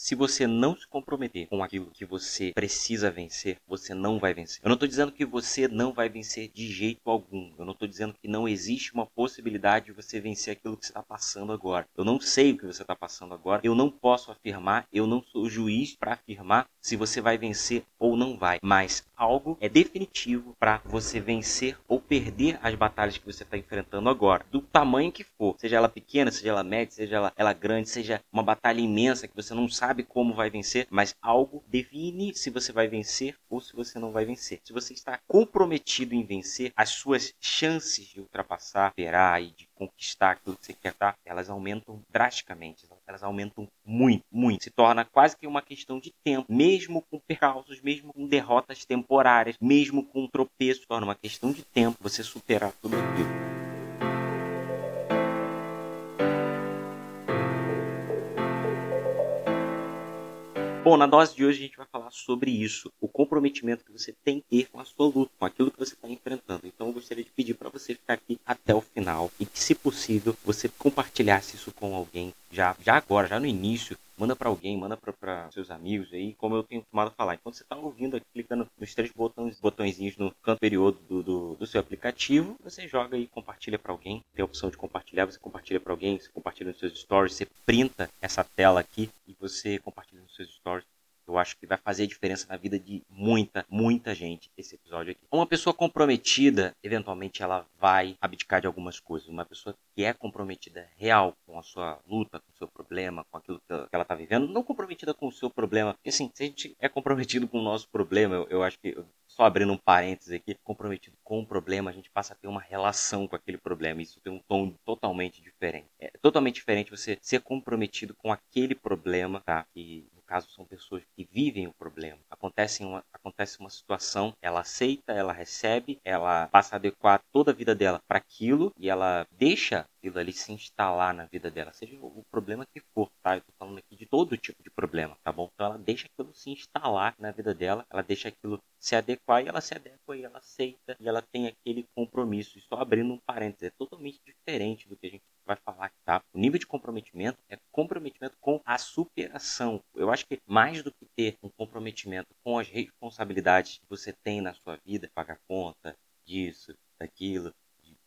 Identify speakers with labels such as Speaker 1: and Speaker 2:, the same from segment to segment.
Speaker 1: Se você não se comprometer com aquilo que você precisa vencer, você não vai vencer. Eu não estou dizendo que você não vai vencer de jeito algum. Eu não estou dizendo que não existe uma possibilidade de você vencer aquilo que você está passando agora. Eu não sei o que você está passando agora. Eu não posso afirmar, eu não sou juiz para afirmar se você vai vencer ou não vai. Mas algo é definitivo para você vencer ou perder as batalhas que você está enfrentando agora. Do tamanho que for. Seja ela pequena, seja ela média, seja ela, ela grande, seja uma batalha imensa que você não sabe como vai vencer, mas algo define se você vai vencer ou se você não vai vencer. Se você está comprometido em vencer, as suas chances de ultrapassar, esperar e de conquistar aquilo que você quer elas aumentam drasticamente. Aumentam muito, muito. Se torna quase que uma questão de tempo, mesmo com percalços, mesmo com derrotas temporárias, mesmo com um tropeço, torna uma questão de tempo você superar tudo aquilo. Bom, na dose de hoje a gente vai falar sobre isso, o comprometimento que você tem que ter com a sua luta, com aquilo que você está enfrentando. Então eu gostaria de pedir para você ficar aqui até o final e que, se possível, você compartilhasse isso com alguém já, já agora, já no início, manda para alguém, manda para seus amigos aí, como eu tenho tomado a falar. Enquanto você está ouvindo aqui, clicando nos três botões, botõezinhos no canto superior do, do, do, seu aplicativo, você joga e compartilha para alguém. Tem a opção de compartilhar, você compartilha para alguém, você compartilha nos seus stories, você printa essa tela aqui e você compartilha seus stories eu acho que vai fazer diferença na vida de muita, muita gente esse episódio aqui. Uma pessoa comprometida, eventualmente ela vai abdicar de algumas coisas. Uma pessoa que é comprometida real com a sua luta, com o seu problema, com aquilo que ela está vivendo, não comprometida com o seu problema. Porque assim, se a gente é comprometido com o nosso problema, eu, eu acho que só abrindo um parênteses aqui, comprometido com o problema, a gente passa a ter uma relação com aquele problema. Isso tem um tom totalmente diferente. É totalmente diferente você ser comprometido com aquele problema, tá? Caso são pessoas que vivem o problema. Acontece uma, acontece uma situação, ela aceita, ela recebe, ela passa a adequar toda a vida dela para aquilo e ela deixa aquilo ali se instalar na vida dela, seja o problema que for, tá? Eu tô falando aqui de todo tipo de problema, tá bom? Então ela deixa aquilo se instalar na vida dela, ela deixa aquilo se adequar e ela se adequa e ela aceita e ela tem aquele compromisso. E só abrindo um parênteses, é totalmente diferente do que a gente tá? O nível de comprometimento é comprometimento com a superação. Eu acho que mais do que ter um comprometimento com as responsabilidades que você tem na sua vida, pagar conta, disso, daquilo,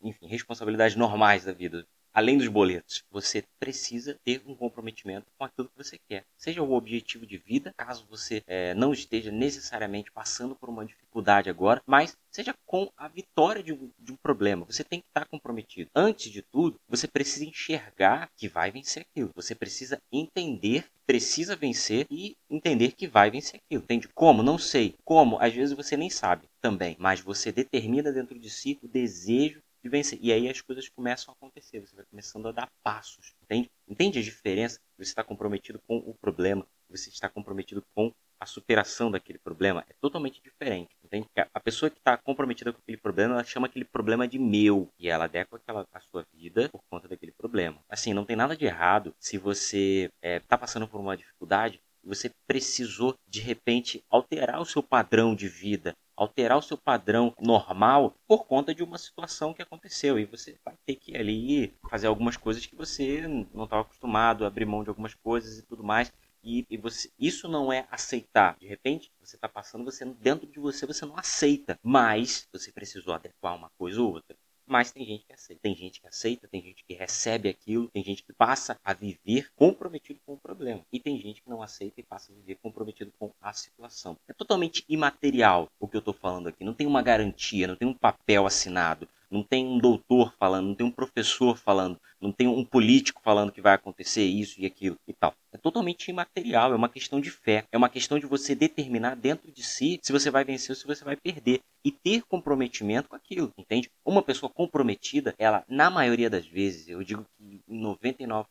Speaker 1: enfim, responsabilidades normais da vida, além dos boletos, você precisa ter um comprometimento com aquilo que você quer. Seja o objetivo de vida, caso você é, não esteja necessariamente passando por uma dificuldade agora, mas seja com a vitória de um, de um, problema. Você tem que estar comprometido. Antes de tudo, você precisa enxergar que vai vencer aquilo. Você precisa entender precisa vencer e entender que vai vencer aquilo. Entende? Como? Não sei. Como? Às vezes você nem sabe também, mas você determina dentro de si o desejo de vencer. E aí as coisas começam a acontecer, você vai começando a dar passos, entende? Entende a diferença? Você está comprometido com o problema, você está comprometido com a superação daquele problema. É totalmente diferente, entende? A pessoa que está comprometida com aquele problema, ela chama aquele problema de meu e ela adequa aquela, a sua vida por conta daquele problema. Assim, não tem nada de errado se você está é, tá passando por uma dificuldade você precisou de repente alterar o seu padrão de vida, alterar o seu padrão normal por conta de uma situação que aconteceu e você vai ter que ali fazer algumas coisas que você não estava acostumado, abrir mão de algumas coisas e tudo mais. E, e você, isso não é aceitar. De repente, você está passando, você dentro de você você não aceita, mas você precisou adequar uma coisa ou outra. Mas tem gente que aceita. Tem gente que aceita, tem gente que recebe aquilo, tem gente que passa a viver comprometido com o problema. E tem gente que não aceita e passa a viver comprometido com a situação. É totalmente imaterial que eu estou falando aqui. Não tem uma garantia, não tem um papel assinado, não tem um doutor falando, não tem um professor falando, não tem um político falando que vai acontecer isso e aquilo e tal. É totalmente imaterial, é uma questão de fé, é uma questão de você determinar dentro de si se você vai vencer ou se você vai perder e ter comprometimento com aquilo, entende? Uma pessoa comprometida, ela, na maioria das vezes, eu digo que em 99%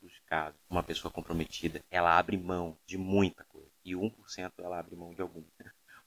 Speaker 1: dos casos, uma pessoa comprometida, ela abre mão de muita coisa e 1% ela abre mão de alguma.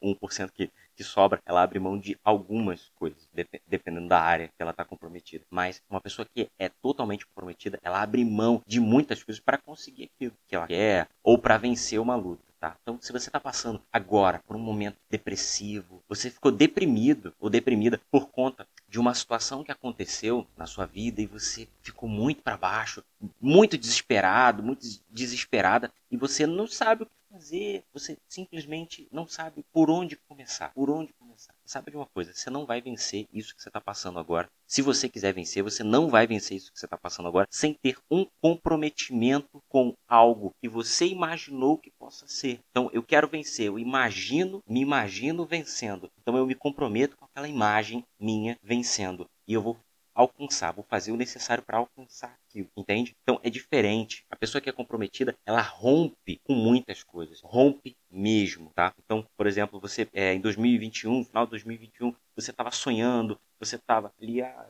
Speaker 1: 1% que, que sobra, ela abre mão de algumas coisas, dependendo da área que ela está comprometida. Mas uma pessoa que é totalmente comprometida, ela abre mão de muitas coisas para conseguir aquilo que ela quer ou para vencer uma luta. tá? Então, se você está passando agora por um momento depressivo, você ficou deprimido ou deprimida por conta de uma situação que aconteceu na sua vida e você ficou muito para baixo, muito desesperado, muito desesperada e você não sabe o fazer, você simplesmente não sabe por onde começar, por onde começar. Sabe de uma coisa, você não vai vencer isso que você está passando agora. Se você quiser vencer, você não vai vencer isso que você está passando agora sem ter um comprometimento com algo que você imaginou que possa ser. Então, eu quero vencer, eu imagino, me imagino vencendo. Então, eu me comprometo com aquela imagem minha vencendo. E eu vou alcançar, vou fazer o necessário para alcançar aquilo, entende? Então é diferente. A pessoa que é comprometida, ela rompe com muitas coisas, rompe mesmo, tá? Então, por exemplo, você é, em 2021, final de 2021, você estava sonhando, você estava ali, ah,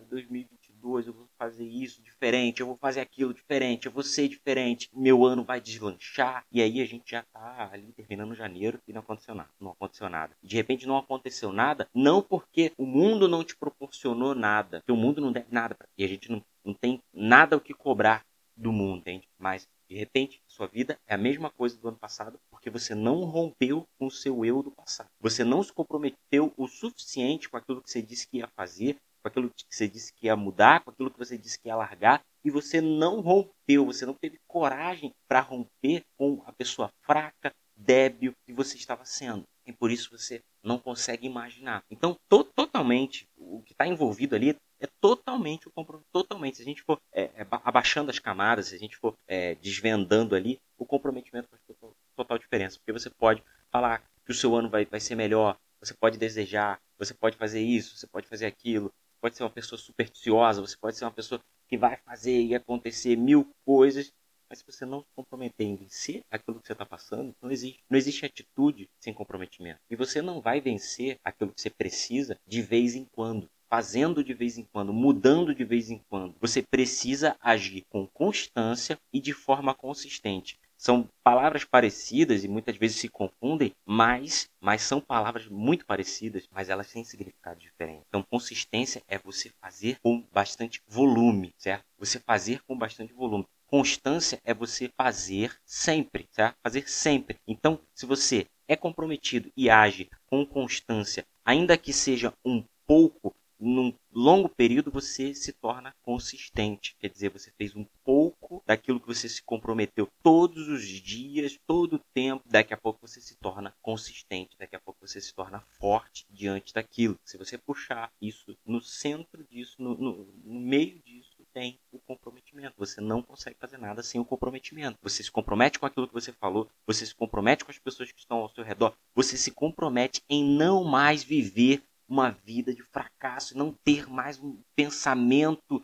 Speaker 1: 2022 eu vou fazer isso diferente, eu vou fazer aquilo diferente, eu vou ser diferente, meu ano vai deslanchar, e aí a gente já tá ali terminando janeiro e não aconteceu nada, não aconteceu nada. De repente não aconteceu nada, não porque o mundo não te proporcionou nada, porque o mundo não deve nada, e a gente não, não tem nada o que cobrar do mundo, entende? Mas de repente, sua vida é a mesma coisa do ano passado, porque você não rompeu com o seu eu do passado. Você não se comprometeu o suficiente com aquilo que você disse que ia fazer, com aquilo que você disse que ia mudar, com aquilo que você disse que ia largar, e você não rompeu, você não teve coragem para romper com a pessoa fraca, débil que você estava sendo. E por isso você não consegue imaginar. Então, to totalmente, o que está envolvido ali é totalmente o comprometimento. Totalmente. Se a gente for é, é, abaixando as camadas, se a gente for é, desvendando ali, o comprometimento faz total, total, diferença. Porque você pode falar que o seu ano vai, vai ser melhor, você pode desejar, você pode fazer isso, você pode fazer aquilo, pode ser uma pessoa supersticiosa, você pode ser uma pessoa que vai fazer e acontecer mil coisas, mas se você não se comprometer em vencer aquilo que você está passando, não existe, não existe atitude sem comprometimento. E você não vai vencer aquilo que você precisa de vez em quando fazendo de vez em quando, mudando de vez em quando. Você precisa agir com constância e de forma consistente. São palavras parecidas e muitas vezes se confundem, mas, mas são palavras muito parecidas, mas elas têm significado diferente. Então, consistência é você fazer com bastante volume, certo? Você fazer com bastante volume. Constância é você fazer sempre, certo? Fazer sempre. Então, se você é comprometido e age com constância, ainda que seja um pouco, num longo período você se torna consistente. Quer dizer, você fez um pouco daquilo que você se comprometeu todos os dias, todo o tempo. Daqui a pouco você se torna consistente, daqui a pouco você se torna forte diante daquilo. Se você puxar isso no centro disso, no, no, no meio disso, tem o comprometimento. Você não consegue fazer nada sem o comprometimento. Você se compromete com aquilo que você falou, você se compromete com as pessoas que estão ao seu redor, você se compromete em não mais viver uma vida de fracasso, não ter mais um pensamento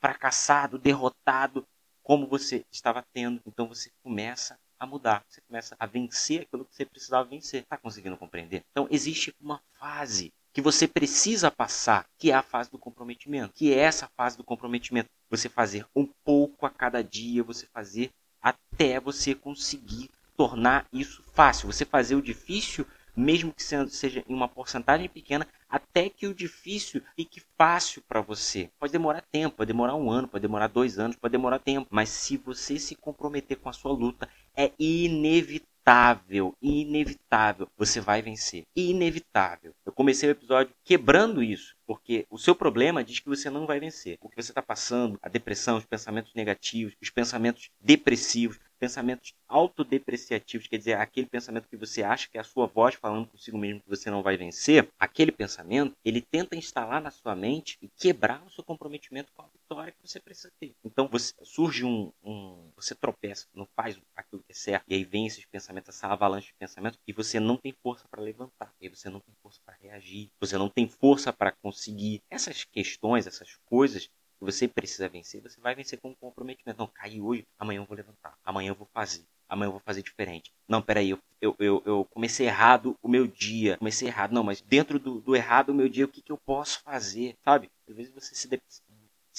Speaker 1: fracassado, derrotado, como você estava tendo. Então você começa a mudar, você começa a vencer aquilo que você precisava vencer. Está conseguindo compreender? Então existe uma fase que você precisa passar, que é a fase do comprometimento, que é essa fase do comprometimento. Você fazer um pouco a cada dia, você fazer até você conseguir tornar isso fácil. Você fazer o difícil mesmo que seja em uma porcentagem pequena, até que o difícil fique fácil para você. Pode demorar tempo, pode demorar um ano, pode demorar dois anos, pode demorar tempo, mas se você se comprometer com a sua luta, é inevitável, inevitável, você vai vencer. Inevitável. Eu comecei o episódio quebrando isso, porque o seu problema diz que você não vai vencer. O que você está passando, a depressão, os pensamentos negativos, os pensamentos depressivos, pensamentos autodepreciativos, quer dizer, aquele pensamento que você acha que é a sua voz falando consigo mesmo que você não vai vencer, aquele pensamento, ele tenta instalar na sua mente e quebrar o seu comprometimento com a vitória que você precisa ter. Então você, surge um, um, você tropeça, não faz aquilo que é certo, e aí vem esses pensamentos, essa avalanche de pensamentos, e você não tem força para levantar, e você não tem força para reagir, você não tem força para conseguir essas questões, essas coisas que você precisa vencer, você vai vencer com um comprometimento. Não, caí hoje, amanhã eu vou levantar, amanhã eu vou fazer, amanhã eu vou fazer diferente. Não, peraí, eu, eu, eu, eu comecei errado o meu dia, comecei errado, não, mas dentro do, do errado o meu dia, o que, que eu posso fazer, sabe? Às vezes você se,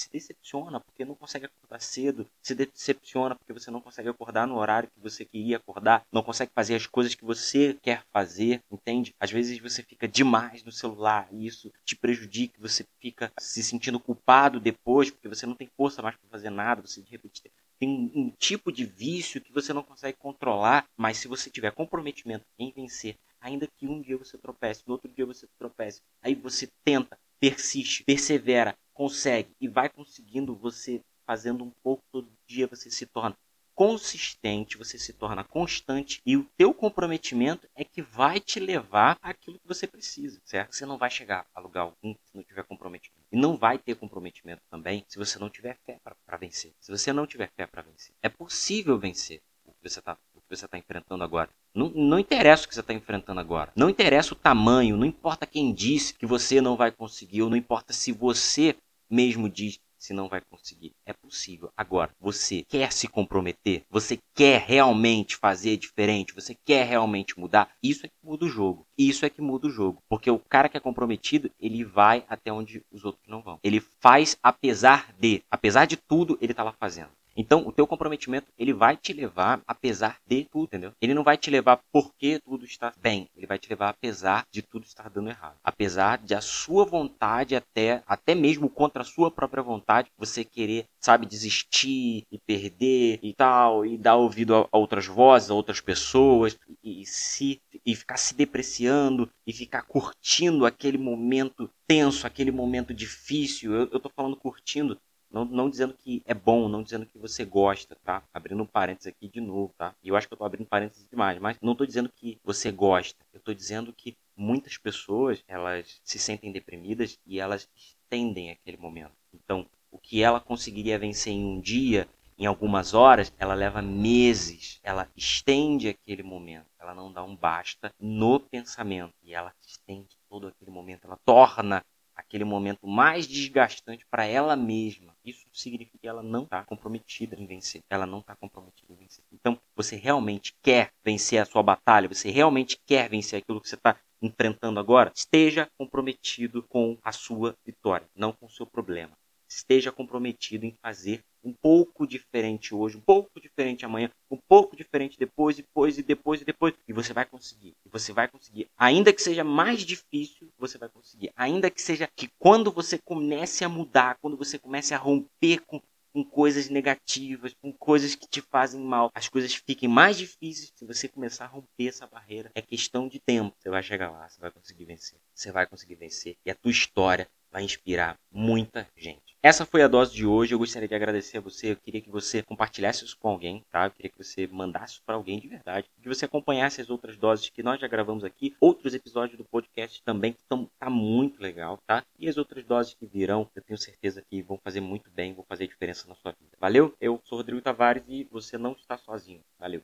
Speaker 1: se decepciona porque não consegue acordar cedo, se decepciona porque você não consegue acordar no horário que você queria acordar, não consegue fazer as coisas que você quer fazer, entende? Às vezes você fica demais no celular e isso te prejudica, você fica se sentindo culpado depois porque você não tem força mais para fazer nada, você de repente tem um, tipo de vício que você não consegue controlar, mas se você tiver comprometimento em vencer, ainda que um dia você tropece, no outro dia você tropece, aí você tenta, persiste, persevera, consegue e vai conseguindo, você fazendo um pouco todo dia, você se torna consistente, você se torna constante e o teu comprometimento é que vai te levar àquilo que você precisa, certo? Você não vai chegar a lugar algum se não tiver comprometimento. E não vai ter comprometimento também se você não tiver fé para vencer. Se você não tiver fé para vencer. É possível vencer o que você está você está enfrentando agora. Não, não interessa o que você está enfrentando agora. Não interessa o tamanho, não importa quem disse que você não vai conseguir, ou não importa se você mesmo diz se não vai conseguir. É possível. Agora, você quer se comprometer? Você quer realmente fazer diferente? Você quer realmente mudar? Isso é que muda o jogo. Isso é que muda o jogo. Porque o cara que é comprometido, ele vai até onde os outros não vão. Ele faz apesar de. Apesar de tudo, ele está lá fazendo. Então, o teu comprometimento, ele vai te levar apesar de tudo, entendeu? Ele não vai te levar porque tudo está bem. Ele vai te levar apesar de tudo estar dando errado. Apesar de a sua vontade até, até mesmo contra a sua própria vontade, você querer, sabe, desistir e perder e tal, e dar ouvido a, outras vozes, a outras pessoas, e, e se e ficar se depreciando e ficar curtindo aquele momento tenso, aquele momento difícil. Eu, eu tô falando curtindo não, não dizendo que é bom, não dizendo que você gosta, tá? Abrindo um parênteses aqui de novo, tá? E eu acho que eu tô abrindo parênteses demais, mas não tô dizendo que você gosta. Eu tô dizendo que muitas pessoas, elas se sentem deprimidas e elas estendem aquele momento. Então, o que ela conseguiria vencer em um dia, em algumas horas, ela leva meses. Ela estende aquele momento. Ela não dá um basta no pensamento. E ela estende todo aquele momento. Ela torna aquele momento mais desgastante para ela mesma. Isso significa que ela não está comprometida em vencer. Ela não está comprometida em vencer. Então, você realmente quer vencer a sua batalha? Você realmente quer vencer aquilo que você está enfrentando agora? Esteja comprometido com a sua vitória, não com o seu problema. Esteja comprometido em fazer um pouco diferente hoje, um pouco diferente amanhã, um pouco diferente depois, depois e depois e depois. E você vai conseguir. E você vai conseguir. Ainda que seja mais difícil, você vai conseguir. Ainda que seja que quando você comece a mudar, quando você comece a romper com com coisas negativas, com coisas que te fazem mal, as coisas fiquem mais difíceis se você começar a romper essa barreira. É questão de tempo. Você vai chegar lá, você vai conseguir vencer. Você vai conseguir vencer. E a tua história vai inspirar muita gente. Essa foi a dose de hoje. Eu gostaria de agradecer a você. Eu queria que você compartilhasse isso com alguém, tá? Eu queria que você mandasse para alguém de verdade. Que você acompanhasse as outras doses que nós já gravamos aqui. Outros episódios do podcast também que estão tá muito legal, tá? E as outras doses que virão, eu tenho certeza que vão fazer muito bem, vão fazer diferença na sua vida. Valeu? Eu sou Rodrigo Tavares e você não está sozinho. Valeu.